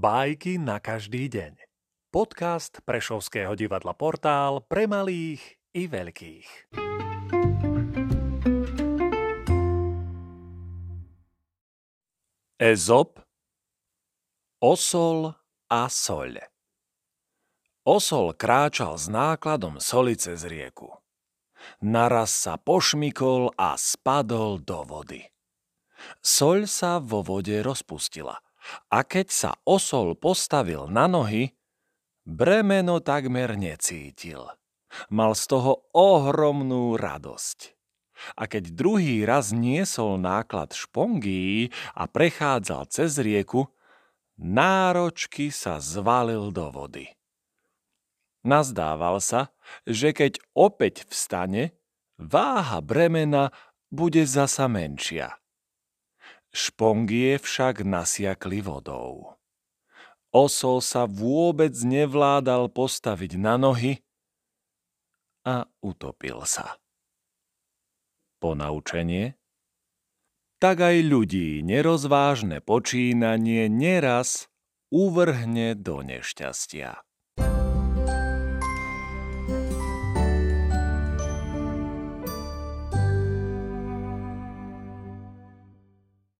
Bajky na každý deň. Podcast Prešovského divadla Portál pre malých i veľkých. Ezop Osol a soľ Osol kráčal s nákladom soli cez rieku. Naraz sa pošmikol a spadol do vody. Soľ sa vo vode rozpustila – a keď sa osol postavil na nohy, bremeno takmer necítil. Mal z toho ohromnú radosť. A keď druhý raz niesol náklad špongí a prechádzal cez rieku, náročky sa zvalil do vody. Nazdával sa, že keď opäť vstane, váha bremena bude zasa menšia. Špongie však nasiakli vodou. Osol sa vôbec nevládal postaviť na nohy a utopil sa. Ponaučenie? Tak aj ľudí nerozvážne počínanie neraz uvrhne do nešťastia.